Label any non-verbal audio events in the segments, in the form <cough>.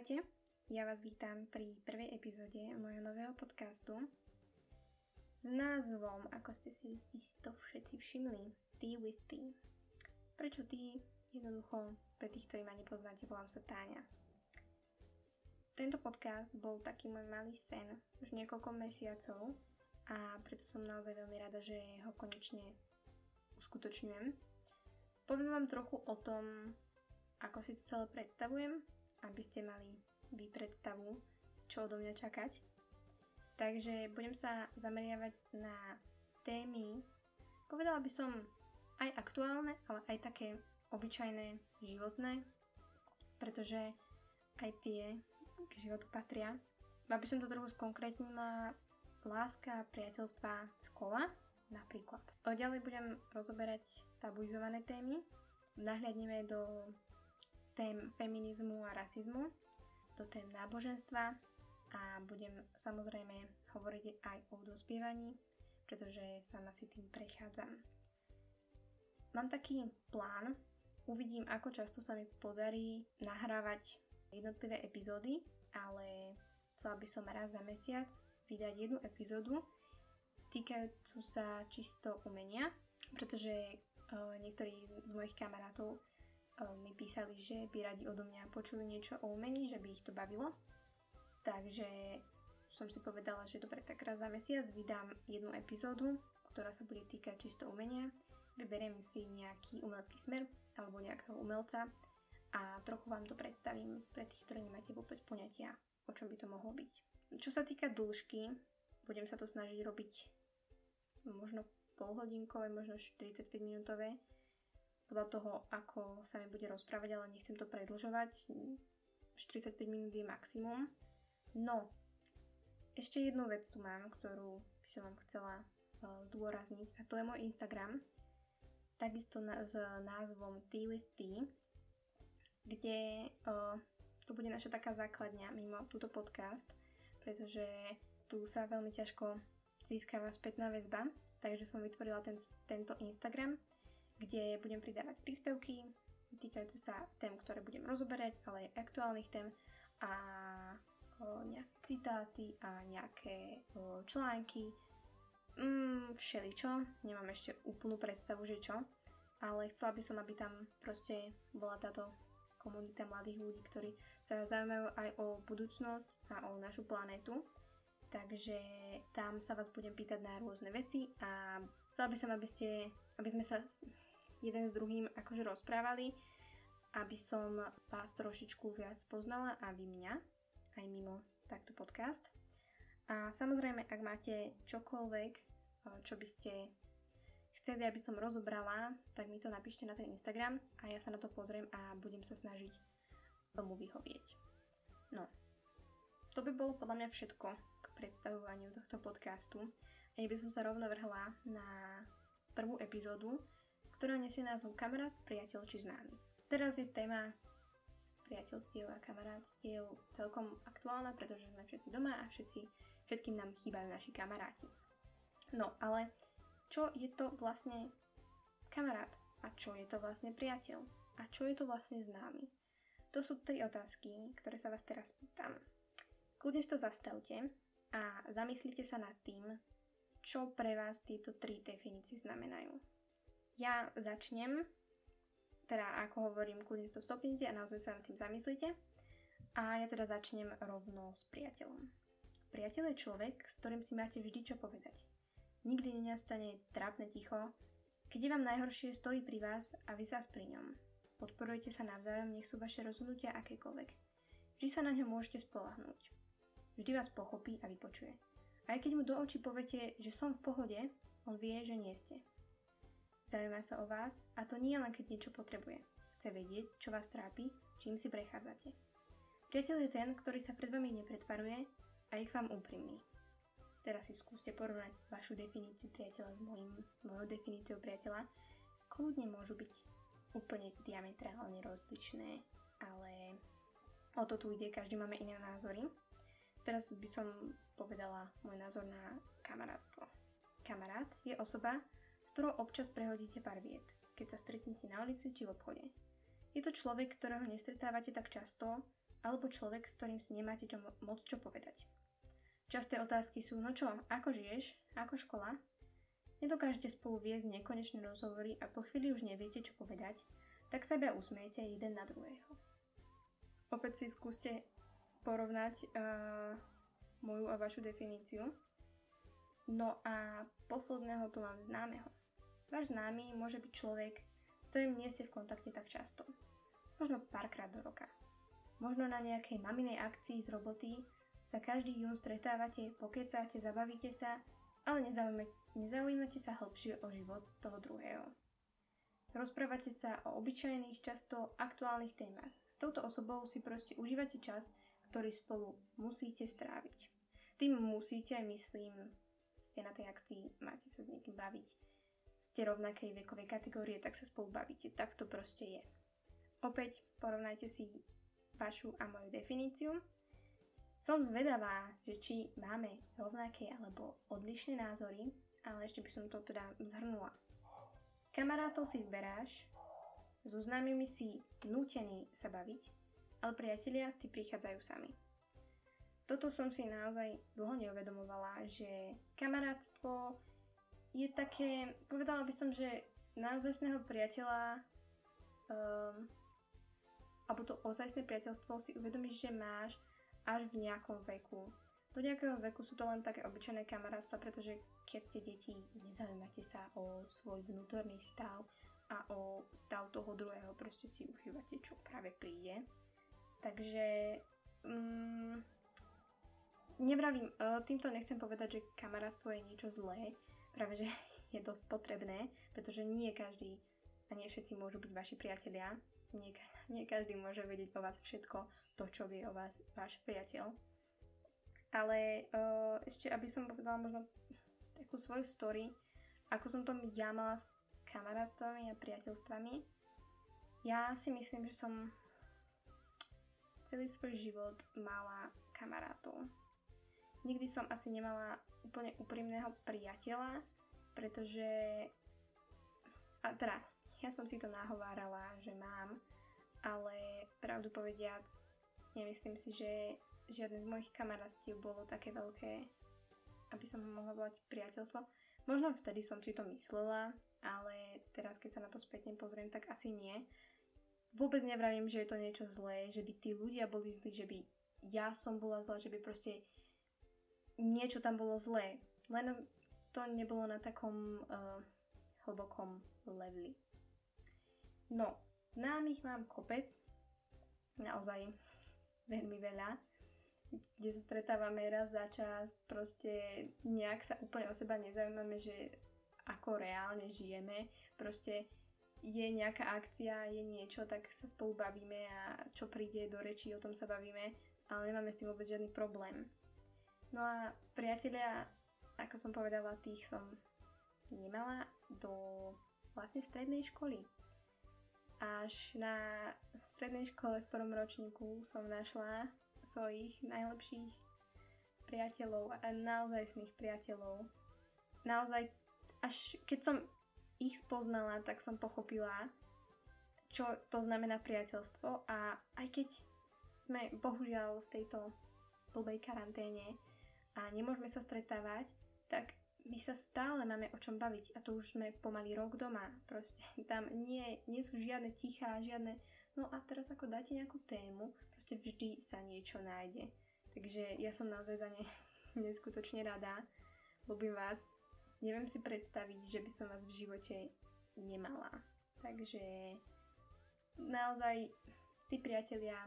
Ahojte, ja vás vítam pri prvej epizóde mojho nového podcastu s názvom, ako ste si isto všetci všimli, Tea with Tea. Prečo Tea? Jednoducho, pre tých, ktorí ma nepoznáte, volám sa Táňa. Tento podcast bol taký môj malý sen už niekoľko mesiacov a preto som naozaj veľmi rada, že ho konečne uskutočňujem. Poviem vám trochu o tom, ako si to celé predstavujem aby ste mali vy predstavu, čo odo mňa čakať. Takže budem sa zameriavať na témy, povedala by som aj aktuálne, ale aj také obyčajné, životné, pretože aj tie k životu patria. Aby som to trochu skonkrétnila, láska, priateľstva, škola napríklad. Ďalej budem rozoberať tabuizované témy, nahľadneme do tém feminizmu a rasizmu, do tém náboženstva a budem samozrejme hovoriť aj o dospievaní, pretože sama si tým prechádzam. Mám taký plán, uvidím ako často sa mi podarí nahrávať jednotlivé epizódy, ale chcela by som raz za mesiac vydať jednu epizódu týkajúcu sa čisto umenia, pretože uh, niektorí z mojich kamarátov mi písali, že by radi odo mňa počuli niečo o umení, že by ich to bavilo. Takže som si povedala, že dobre, tak raz za mesiac vydám jednu epizódu, ktorá sa bude týkať čisto umenia. Vyberiem si nejaký umelecký smer alebo nejakého umelca a trochu vám to predstavím pre tých, ktorí nemáte vôbec poňatia, o čom by to mohlo byť. Čo sa týka dĺžky, budem sa to snažiť robiť možno polhodinkové, možno 45 minútové, podľa toho, ako sa mi bude rozprávať, ale nechcem to predlžovať. 45 minút je maximum. No, ešte jednu vec tu mám, ktorú by som vám chcela uh, zdôrazniť a to je môj Instagram. Takisto na, s názvom Tea with Tea, kde uh, to bude naša taká základňa mimo túto podcast, pretože tu sa veľmi ťažko získava spätná väzba, takže som vytvorila ten, tento Instagram, kde budem pridávať príspevky týkajúce sa tém, ktoré budem rozoberať, ale aj aktuálnych tém a o, nejaké citáty a nejaké o, články, mm, všeličo, nemám ešte úplnú predstavu, že čo, ale chcela by som, aby tam proste bola táto komunita mladých ľudí, ktorí sa zaujímajú aj o budúcnosť a o našu planetu. Takže tam sa vás budem pýtať na rôzne veci a chcela by som, aby, ste, aby sme sa jeden s druhým akože rozprávali, aby som vás trošičku viac poznala a vy mňa, aj mimo takto podcast. A samozrejme, ak máte čokoľvek, čo by ste chceli, aby som rozobrala, tak mi to napíšte na ten Instagram a ja sa na to pozriem a budem sa snažiť tomu vyhovieť. No, to by bolo podľa mňa všetko k predstavovaniu tohto podcastu. A by som sa rovno vrhla na prvú epizódu, ktorá nesie názov kamarát, priateľ či známy. Teraz je téma priateľstiev a kamarátstiev celkom aktuálna, pretože sme všetci doma a všetci, všetkým nám chýbajú naši kamaráti. No, ale čo je to vlastne kamarát? A čo je to vlastne priateľ? A čo je to vlastne známy? To sú tri otázky, ktoré sa vás teraz pýtam. Kľudne to zastavte a zamyslite sa nad tým, čo pre vás tieto tri definície znamenajú. Ja začnem, teda ako hovorím, kľudne to stopnite a naozaj sa nad tým zamyslite. A ja teda začnem rovno s priateľom. Priateľ je človek, s ktorým si máte vždy čo povedať. Nikdy nenastane trápne ticho, keď je vám najhoršie, stojí pri vás a vy sa pri ňom. Podporujete sa navzájom, nech sú vaše rozhodnutia akékoľvek. Vždy sa na ňo môžete spolahnúť. Vždy vás pochopí a vypočuje. Aj keď mu do očí poviete, že som v pohode, on vie, že nie ste. Zaujíma sa o vás a to nie len keď niečo potrebuje. Chce vedieť, čo vás trápi, čím si prechádzate. Priateľ je ten, ktorý sa pred vami nepretvaruje a ich vám úprimný. Teraz si skúste porovnať vašu definíciu priateľa s mojim, mojou definíciou priateľa. Kľudne môžu byť úplne diametrálne rozličné, ale o to tu ide, každý máme iné názory. Teraz by som povedala môj názor na kamarátstvo. Kamarát je osoba, ktorou občas prehodíte pár viet, keď sa stretnete na ulici či v obchode. Je to človek, ktorého nestretávate tak často, alebo človek, s ktorým si nemáte čo moc čo povedať. Časté otázky sú, no čo, ako žiješ, ako škola? Nedokážete spolu viesť nekonečné rozhovory a po chvíli už neviete, čo povedať, tak sa iba usmiete jeden na druhého. Opäť si skúste porovnať uh, moju a vašu definíciu. No a posledného tu mám známeho. Váš známy môže byť človek, s ktorým nie ste v kontakte tak často. Možno párkrát do roka. Možno na nejakej maminej akcii z roboty sa každý jún stretávate, pokecáte, zabavíte sa, ale nezaujímate sa hlbšie o život toho druhého. Rozprávate sa o obyčajných, často aktuálnych témach. S touto osobou si proste užívate čas, ktorý spolu musíte stráviť. Tým musíte, myslím, ste na tej akcii, máte sa s niekým baviť. Ste rovnakej vekovej kategórie, tak sa spolu bavíte. Tak to proste je. Opäť porovnajte si vašu a moju definíciu. Som zvedavá, že či máme rovnaké alebo odlišné názory, ale ešte by som to teda zhrnula. Kamarátov si vyberáš, so známymi si nútený sa baviť, ale priatelia ti prichádzajú sami. Toto som si naozaj dlho neuvedomovala, že kamarátstvo je také, povedala by som, že naozajstného priateľa um, alebo to ozajstné priateľstvo si uvedomíš, že máš až v nejakom veku. Do nejakého veku sú to len také obyčajné kamarátstva, pretože keď ste deti, nezaujímate sa o svoj vnútorný stav a o stav toho druhého, proste si užívate, čo práve príde. Takže mm, nevravím, e, týmto nechcem povedať, že kamarátstvo je niečo zlé, práve že <laughs> je dosť potrebné, pretože nie každý a nie všetci môžu byť vaši priatelia, nie, <laughs> nie každý môže vedieť o vás všetko, to, čo vie o vás váš priateľ. Ale uh, ešte, aby som povedala možno takú svoju story, ako som to ja mala s kamarátstvami a priateľstvami. Ja si myslím, že som celý svoj život mala kamarátov. Nikdy som asi nemala úplne úprimného priateľa, pretože... A teda, ja som si to nahovárala, že mám, ale pravdu povediac, nemyslím si, že žiadne z mojich kamarátstiev bolo také veľké, aby som mohla volať priateľstvo. Možno vtedy som si to myslela, ale teraz keď sa na to spätne pozriem, tak asi nie. Vôbec nevravím, že je to niečo zlé, že by tí ľudia boli zlí, že by ja som bola zlá, že by proste niečo tam bolo zlé. Len to nebolo na takom uh, hlbokom leveli. No, nám ich mám kopec, naozaj veľmi veľa kde sa stretávame raz za čas, proste nejak sa úplne o seba nezaujímame, že ako reálne žijeme, proste je nejaká akcia, je niečo, tak sa spolu bavíme a čo príde do rečí, o tom sa bavíme, ale nemáme s tým vôbec žiadny problém. No a priatelia, ako som povedala, tých som nemala do vlastne strednej školy. Až na strednej škole v prvom ročníku som našla svojich najlepších priateľov a naozajstných priateľov. Naozaj, až keď som ich spoznala, tak som pochopila, čo to znamená priateľstvo a aj keď sme bohužiaľ v tejto blbej karanténe a nemôžeme sa stretávať, tak my sa stále máme o čom baviť a to už sme pomaly rok doma. Proste tam nie, nie sú žiadne tichá, žiadne No a teraz ako dáte nejakú tému, proste vždy sa niečo nájde. Takže ja som naozaj za ne <laughs> neskutočne rada. Ľubím vás. Neviem si predstaviť, že by som vás v živote nemala. Takže naozaj tí priatelia,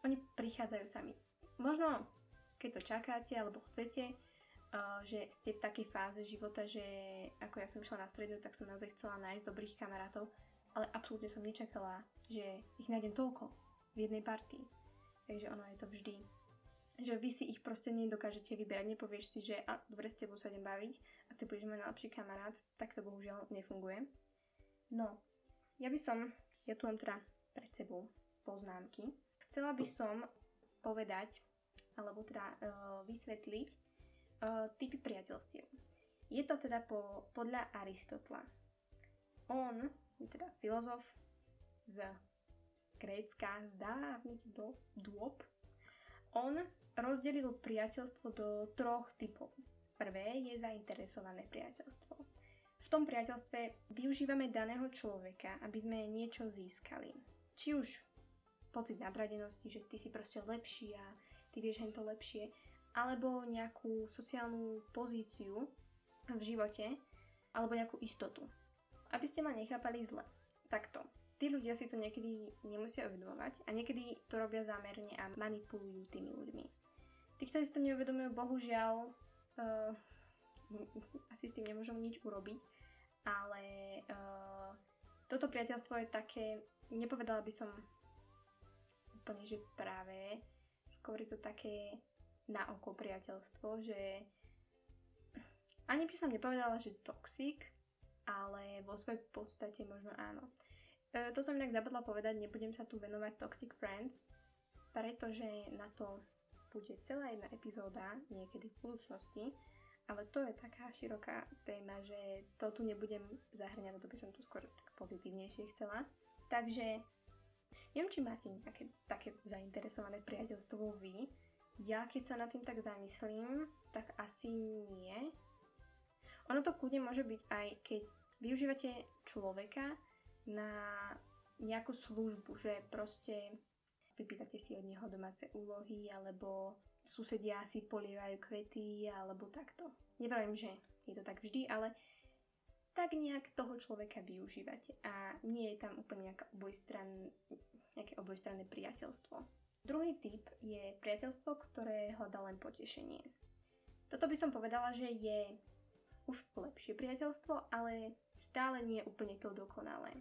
oni prichádzajú sami. Možno keď to čakáte alebo chcete, uh, že ste v takej fáze života, že ako ja som išla na stredu, tak som naozaj chcela nájsť dobrých kamarátov, ale absolútne som nečakala, že ich nájdem toľko v jednej partii. Takže ono je to vždy, že vy si ich proste nedokážete vyberať, nepovieš si, že a, dobre, s tebou sa idem baviť a ty budeš môj najlepší kamarát, tak to bohužiaľ nefunguje. No, ja by som, ja tu mám teda pred sebou poznámky. Chcela by som povedať, alebo teda uh, vysvetliť uh, typy priateľstiev. Je to teda po, podľa Aristotla. On teda filozof z Grécka z dávnych do, dôb, On rozdelil priateľstvo do troch typov. Prvé je zainteresované priateľstvo. V tom priateľstve využívame daného človeka, aby sme niečo získali. Či už pocit nadradenosti, že ty si proste lepší a ty vieš to lepšie, alebo nejakú sociálnu pozíciu v živote, alebo nejakú istotu. Aby ste ma nechápali zle. Takto. Tí ľudia si to niekedy nemusia uvedomovať a niekedy to robia zámerne a manipulujú tými ľuďmi. Tí, ktorí si to neuvedomujú, bohužiaľ, uh, <laughs> asi s tým nemôžem nič urobiť, ale uh, toto priateľstvo je také, nepovedala by som úplne, že práve, skôr je to také na oko priateľstvo, že ani by som nepovedala, že toxic, ale vo svojej podstate možno áno. E, to som inak zabudla povedať, nebudem sa tu venovať Toxic Friends, pretože na to bude celá jedna epizóda niekedy v budúcnosti, ale to je taká široká téma, že to tu nebudem zahrňať, to by som tu skôr tak pozitívnejšie chcela. Takže neviem, či máte nejaké také zainteresované priateľstvo vy. Ja keď sa nad tým tak zamyslím, tak asi nie. Ono to kľudne môže byť aj keď využívate človeka na nejakú službu, že proste vypýtate si od neho domáce úlohy, alebo susedia si polievajú kvety, alebo takto. Nevrajím, že je to tak vždy, ale tak nejak toho človeka využívate a nie je tam úplne obojstran, nejaké obojstranné priateľstvo. Druhý typ je priateľstvo, ktoré hľadá len potešenie. Toto by som povedala, že je už lepšie priateľstvo, ale stále nie je úplne to dokonalé.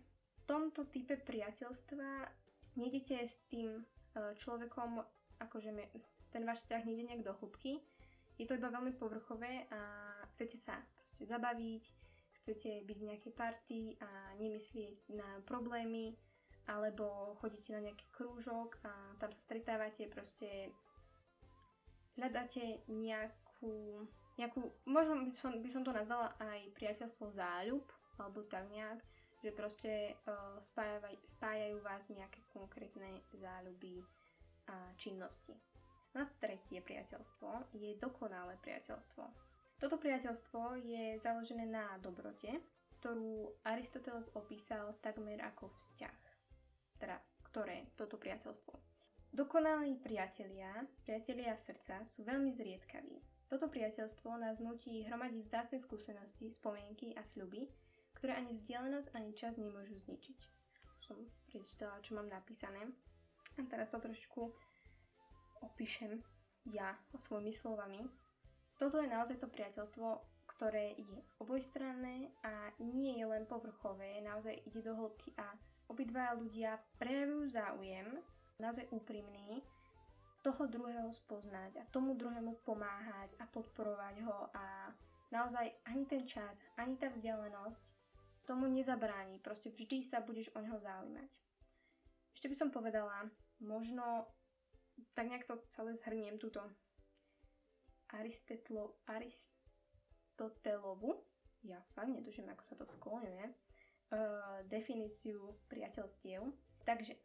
V tomto type priateľstva nejdete s tým e, človekom, akože ten váš vzťah nejde nejak do hĺbky, je to iba veľmi povrchové a chcete sa proste zabaviť, chcete byť v nejakej party a nemyslieť na problémy, alebo chodíte na nejaký krúžok a tam sa stretávate, proste hľadáte nejakú, nejakú možno by som, by som to nazvala aj priateľstvo záľub, alebo tak nejak, že proste uh, spájajú, spájajú vás nejaké konkrétne záľuby a činnosti. Na tretie priateľstvo je dokonalé priateľstvo. Toto priateľstvo je založené na dobrote, ktorú Aristoteles opísal takmer ako vzťah. Teda, ktoré toto priateľstvo. Dokonalí priatelia, priatelia srdca sú veľmi zriedkaví. Toto priateľstvo nás nutí hromadiť vzácne skúsenosti, spomienky a sľuby, ktoré ani vzdialenosť, ani čas nemôžu zničiť. Som prečítala, čo mám napísané. A teraz to trošku opíšem ja svojimi slovami. Toto je naozaj to priateľstvo, ktoré je obojstranné a nie je len povrchové, naozaj ide do hĺbky a obidva ľudia prejavujú záujem, naozaj úprimný, toho druhého spoznať a tomu druhému pomáhať a podporovať ho a naozaj ani ten čas, ani tá vzdialenosť tomu nezabráni, proste vždy sa budeš o neho zaujímať. Ešte by som povedala, možno tak nejak to celé zhrniem túto Aristetlo, Aristotelovu, ja fakt netuším, ako sa to skloňuje, uh, definíciu priateľstiev. Takže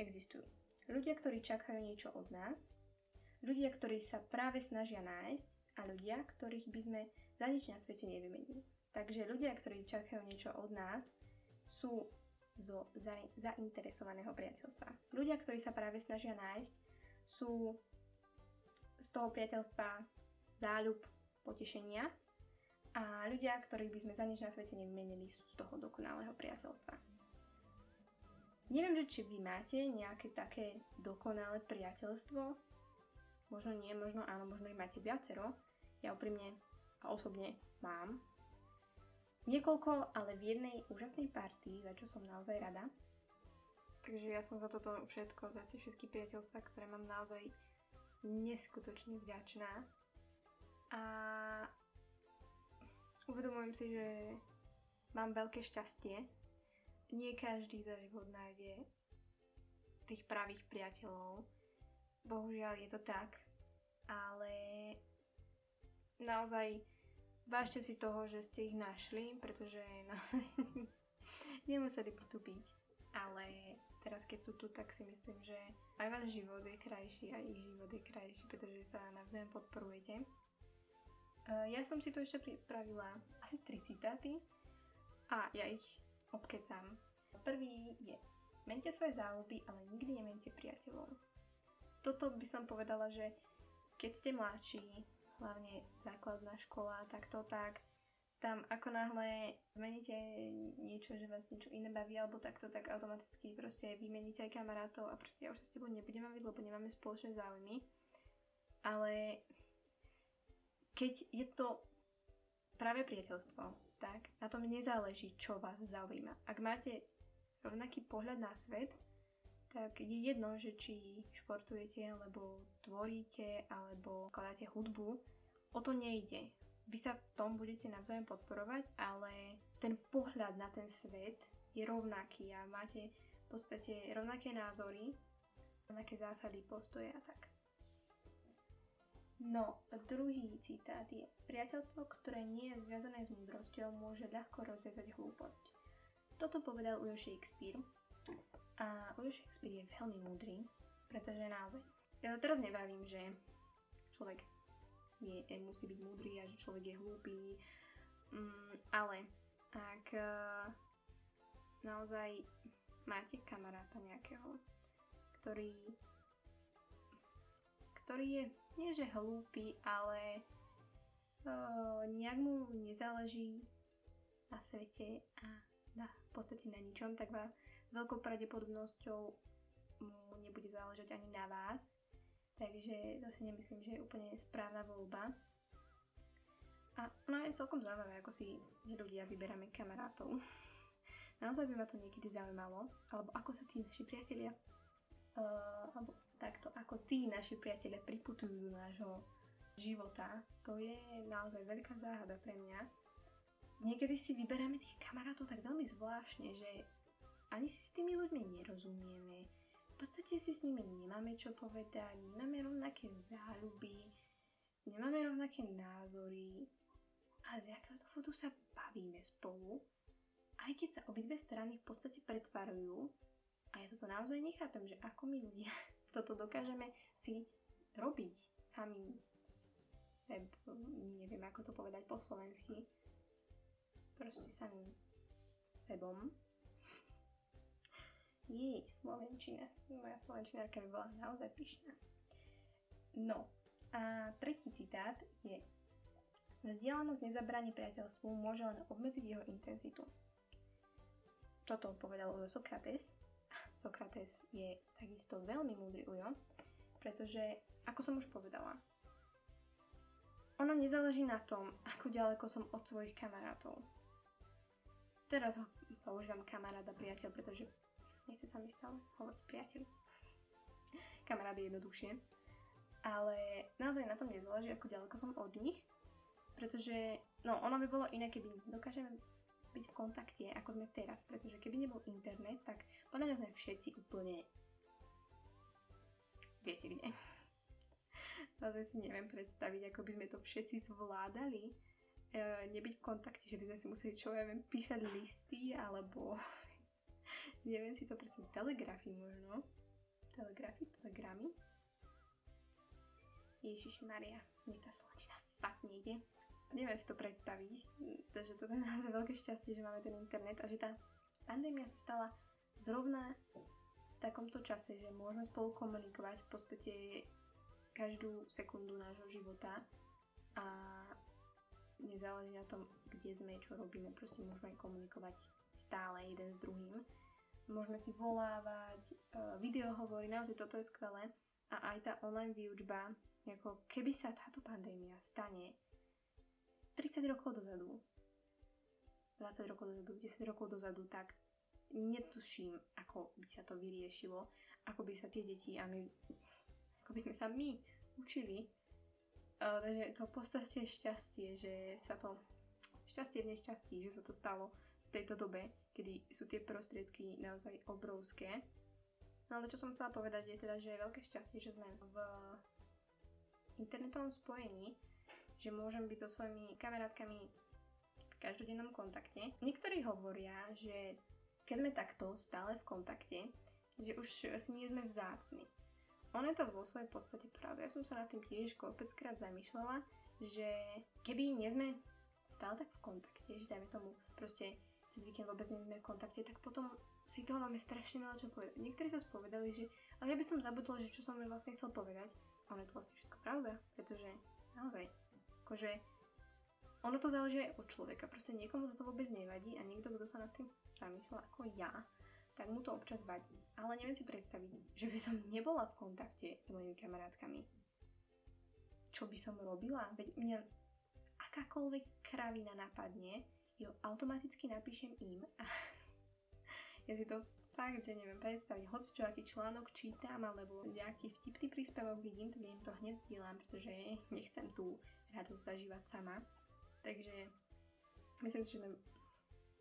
existujú ľudia, ktorí čakajú niečo od nás, ľudia, ktorí sa práve snažia nájsť a ľudia, ktorých by sme za nič na svete nevymenili. Takže ľudia, ktorí čakajú niečo od nás, sú zo zainteresovaného priateľstva. Ľudia, ktorí sa práve snažia nájsť, sú z toho priateľstva záľub, potešenia a ľudia, ktorých by sme za nič na svete nevymenili, sú z toho dokonalého priateľstva. Neviem, že či vy máte nejaké také dokonalé priateľstvo. Možno nie, možno áno, možno ich máte viacero. Ja úprimne a osobne mám Niekoľko, ale v jednej úžasnej partii, za čo som naozaj rada. Takže ja som za toto všetko, za tie všetky priateľstva, ktoré mám naozaj neskutočne vďačná. A uvedomujem si, že mám veľké šťastie. Nie každý za život nájde tých pravých priateľov. Bohužiaľ je to tak. Ale naozaj vážte si toho, že ste ich našli, pretože naozaj <laughs> nemuseli by tu byť. ale teraz keď sú tu, tak si myslím, že aj váš život je krajší, aj ich život je krajší, pretože sa navzájom podporujete. Uh, ja som si tu ešte pripravila asi tri citáty a ja ich obkecam. Prvý je Mente svoje záľuby, ale nikdy nemente priateľov. Toto by som povedala, že keď ste mladší, hlavne základná škola, takto tak, tam ako náhle zmeníte niečo, že vás niečo iné baví alebo takto, tak automaticky proste vymeníte aj kamarátov a proste ja už sa s tebou nebudem baviť, lebo nemáme spoločné záujmy. Ale keď je to práve priateľstvo, tak na tom nezáleží, čo vás zaujíma. Ak máte rovnaký pohľad na svet, tak je jedno, že či športujete, alebo tvoríte, alebo skladáte hudbu, o to nejde. Vy sa v tom budete navzájom podporovať, ale ten pohľad na ten svet je rovnaký a máte v podstate rovnaké názory, rovnaké zásady, postoje a tak. No, druhý citát je Priateľstvo, ktoré nie je zviazané s múdrosťou, môže ľahko rozviazať hlúposť. Toto povedal Ujo Shakespeare a Ujo Shakespeare je veľmi múdry, pretože naozaj, ja teraz nevravím, že človek je, musí byť múdry a že človek je hlúpy, mm, ale ak uh, naozaj máte kamaráta nejakého, ktorý ktorý je nie že hlúpy, ale uh, nejak mu nezáleží na svete a na, v podstate na ničom, tak vás veľkou pravdepodobnosťou mu nebude záležať ani na vás Takže to si nemyslím, že je úplne správna voľba. A no je celkom zaujímavé, ako si ľudia vyberáme kamarátov. <laughs> Naozaj by ma to niekedy zaujímalo, alebo ako sa tí naši priatelia, uh, alebo takto, ako tí naši priatelia priputujú do nášho života. To je naozaj veľká záhada pre mňa. Niekedy si vyberáme tých kamarátov tak veľmi zvláštne, že ani si s tými ľuďmi nerozumieme, podstate si s nimi nemáme čo povedať, nemáme rovnaké záľuby, nemáme rovnaké názory a z jakého dôvodu sa bavíme spolu, aj keď sa obidve strany v podstate pretvarujú a ja toto naozaj nechápem, že ako my ľudia toto dokážeme si robiť sami seb, neviem ako to povedať po slovensky, proste sami sebom, jej, Slovenčina. Moja slovenčinárka by bola naozaj pyšná. No, a tretí citát je Vzdialenosť nezabráni priateľstvu, môže len obmedziť jeho intenzitu. Toto povedal Sokrates. Sokrates je takisto veľmi múdry Ujo, pretože, ako som už povedala, ono nezáleží na tom, ako ďaleko som od svojich kamarátov. Teraz ho používam kamaráda priateľ, pretože Nechce sa mi stále hovoriť priateľ. <laughs> Kamarády jednoduchšie. Ale naozaj na tom nezáleží, ako ďaleko som od nich. Pretože, no ono by bolo iné, keby dokážeme byť v kontakte, ako sme teraz. Pretože keby nebol internet, tak podľa mňa sme všetci úplne... Viete kde. <laughs> Naozaj si neviem predstaviť, ako by sme to všetci zvládali. E, nebyť v kontakte, že by sme si museli, čo ja viem, písať listy, alebo <laughs> Neviem si to presne, telegrafy možno. Telegrafy, telegramy. Ježiš Maria, mne tá slovenčina fakt nejde. Neviem si to predstaviť, takže toto je naozaj veľké šťastie, že máme ten internet a že tá pandémia sa stala zrovna v takomto čase, že môžeme spolu komunikovať v podstate každú sekundu nášho života a nezáleží na tom, kde sme, čo robíme, proste môžeme komunikovať stále jeden s druhým môžeme si volávať, uh, video hovorí, naozaj toto je skvelé. A aj tá online výučba, ako keby sa táto pandémia stane 30 rokov dozadu, 20 rokov dozadu, 10 rokov dozadu, tak netuším, ako by sa to vyriešilo, ako by sa tie deti a my, ako by sme sa my učili. Uh, takže to v podstate šťastie, že sa to, šťastie v nešťastí, že sa to stalo v tejto dobe, kedy sú tie prostriedky naozaj obrovské. No ale čo som chcela povedať je teda, že je veľké šťastie, že sme v internetovom spojení, že môžem byť so svojimi kamarátkami v každodennom kontakte. Niektorí hovoria, že keď sme takto stále v kontakte, že už si nie sme vzácni. Ono je to vo svojej podstate pravda. Ja som sa nad tým tiež kopeckrát zamýšľala, že keby nie sme stále tak v kontakte, že dajme tomu proste cez víkend vôbec nie sme v kontakte, tak potom si toho máme strašne veľa čo povedať. Niektorí sa spovedali, že ale ja by som zabudol, že čo som vlastne chcel povedať. A je to vlastne všetko pravda, pretože naozaj, akože ono to záleží aj od človeka. Proste niekomu to vôbec nevadí a niekto, kto sa nad tým zamýšľa ako ja, tak mu to občas vadí. Ale neviem si predstaviť, že by som nebola v kontakte s mojimi kamarátkami. Čo by som robila? Veď mňa akákoľvek kravina napadne, ju automaticky napíšem im a <laughs> ja si to fakt, že neviem predstaviť. Hoď čo, aký článok čítam, alebo nejaký vtipný príspevok vidím, tak im to hneď dielam, pretože nechcem tú radosť zažívať sama. Takže myslím si, že sme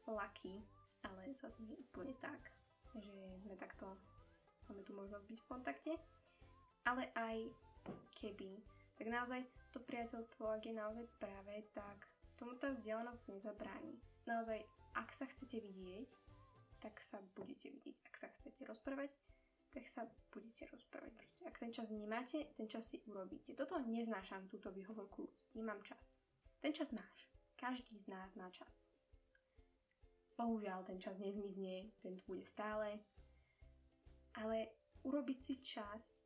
lucky, ale zase nie úplne tak že sme takto, máme tu možnosť byť v kontakte. Ale aj keby, tak naozaj to priateľstvo, ak je naozaj práve, tak tomu tá vzdialenosť nezabráni. Naozaj, ak sa chcete vidieť, tak sa budete vidieť. Ak sa chcete rozprávať, tak sa budete rozprávať. Proste. Ak ten čas nemáte, ten čas si urobíte. Toto neznášam, túto výhovorku. Nemám čas. Ten čas máš. Každý z nás má čas. Bohužiaľ, ten čas nezmizne, ten tu bude stále. Ale urobiť si čas,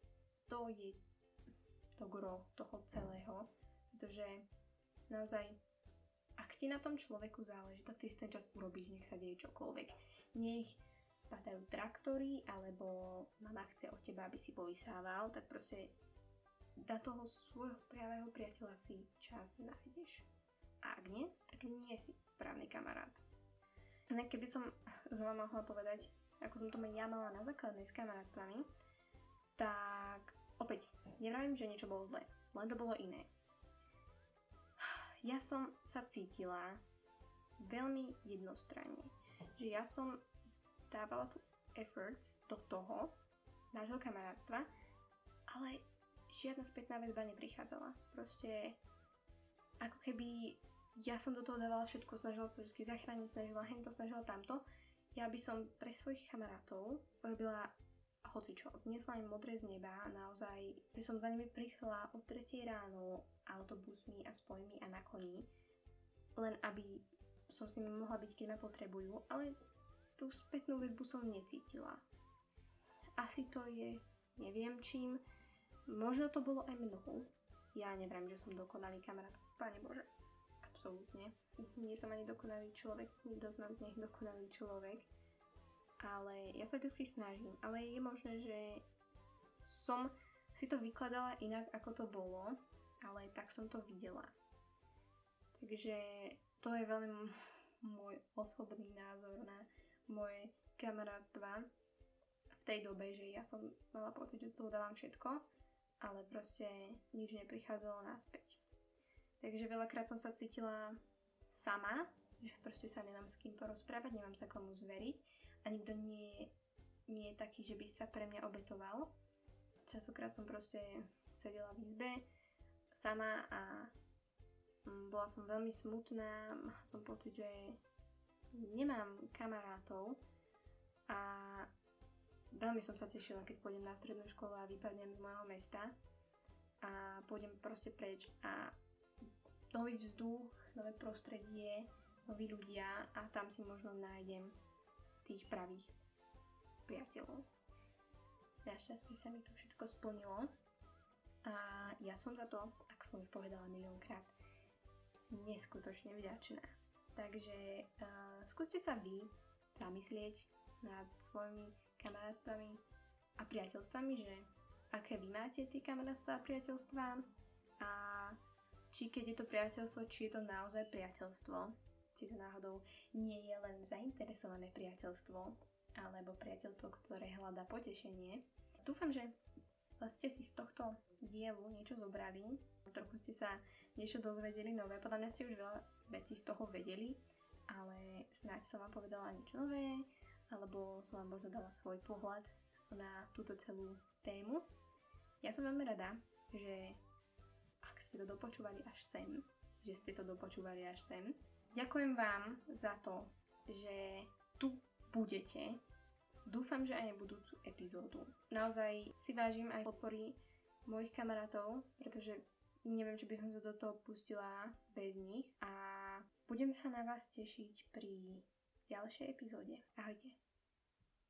to je to gro toho celého. Pretože naozaj, ak ti na tom človeku záleží, tak ty si ten čas urobíš, nech sa deje čokoľvek. Nech padajú traktory, alebo mama chce od teba, aby si povysával, tak proste na toho svojho pravého priateľa si čas nájdeš. A ak nie, tak nie si správny kamarát. Ne, keby som znova mohla povedať, ako som to ja mala na základnej s kamarátstvami, tak opäť, nevravím, že niečo bolo zlé, len to bolo iné. Ja som sa cítila veľmi jednostranne, že ja som dávala tu efforts do toho, nášho kamarátstva, ale žiadna spätná väzba neprichádzala. Proste ako keby ja som do toho dávala všetko, snažila to vždy zachrániť, snažila hento, snažila tamto. Ja by som pre svojich kamarátov robila hocičo. Zniesla im modré z neba, naozaj by som za nimi prišla o 3 ráno autobusmi a spojmi a na koni, len aby som si mohla byť, keď ma potrebujú, ale tú spätnú väzbu som necítila. Asi to je, neviem čím, možno to bolo aj mnou. Ja neviem, že som dokonalý kamarát, pane Bože absolútne. Nie som ani dokonalý človek, nedoznam dokonalý človek. Ale ja sa vždy snažím. Ale je možné, že som si to vykladala inak, ako to bolo, ale tak som to videla. Takže to je veľmi <laughs> môj osobný názor na moje kamarátstva v tej dobe, že ja som mala pocit, že toho dávam všetko, ale proste nič neprichádzalo naspäť. Takže veľakrát som sa cítila sama, že proste sa nemám s kým porozprávať, nemám sa komu zveriť a nikto nie, nie je taký, že by sa pre mňa obetoval. Časokrát som proste sedela v izbe sama a mm, bola som veľmi smutná, som pocit, že nemám kamarátov a veľmi som sa tešila, keď pôjdem na strednú školu a vypadnem z môjho mesta a pôjdem proste preč a nový vzduch, nové prostredie, noví ľudia a tam si možno nájdem tých pravých priateľov. Našťastie sa mi to všetko splnilo a ja som za to, ako som už povedala miliónkrát, neskutočne vďačná. Takže uh, skúste sa vy zamyslieť nad svojimi kamarátstvami a priateľstvami, že aké vy máte tie kamarátstva a priateľstvá a či keď je to priateľstvo, či je to naozaj priateľstvo, či to náhodou nie je len zainteresované priateľstvo, alebo priateľstvo, ktoré hľadá potešenie. Dúfam, že ste si z tohto dielu niečo zobrali, trochu ste sa niečo dozvedeli nové, podľa mňa ste už veľa vecí z toho vedeli, ale snáď som vám povedala niečo nové, alebo som vám možno dala svoj pohľad na túto celú tému. Ja som veľmi rada, že ste to dopočúvali až sem, že ste to dopočúvali až sem. Ďakujem vám za to, že tu budete. Dúfam, že aj budúcu epizódu. Naozaj si vážim aj podpory mojich kamarátov, pretože neviem, či by som sa do toho pustila bez nich a budem sa na vás tešiť pri ďalšej epizóde. Ahojte.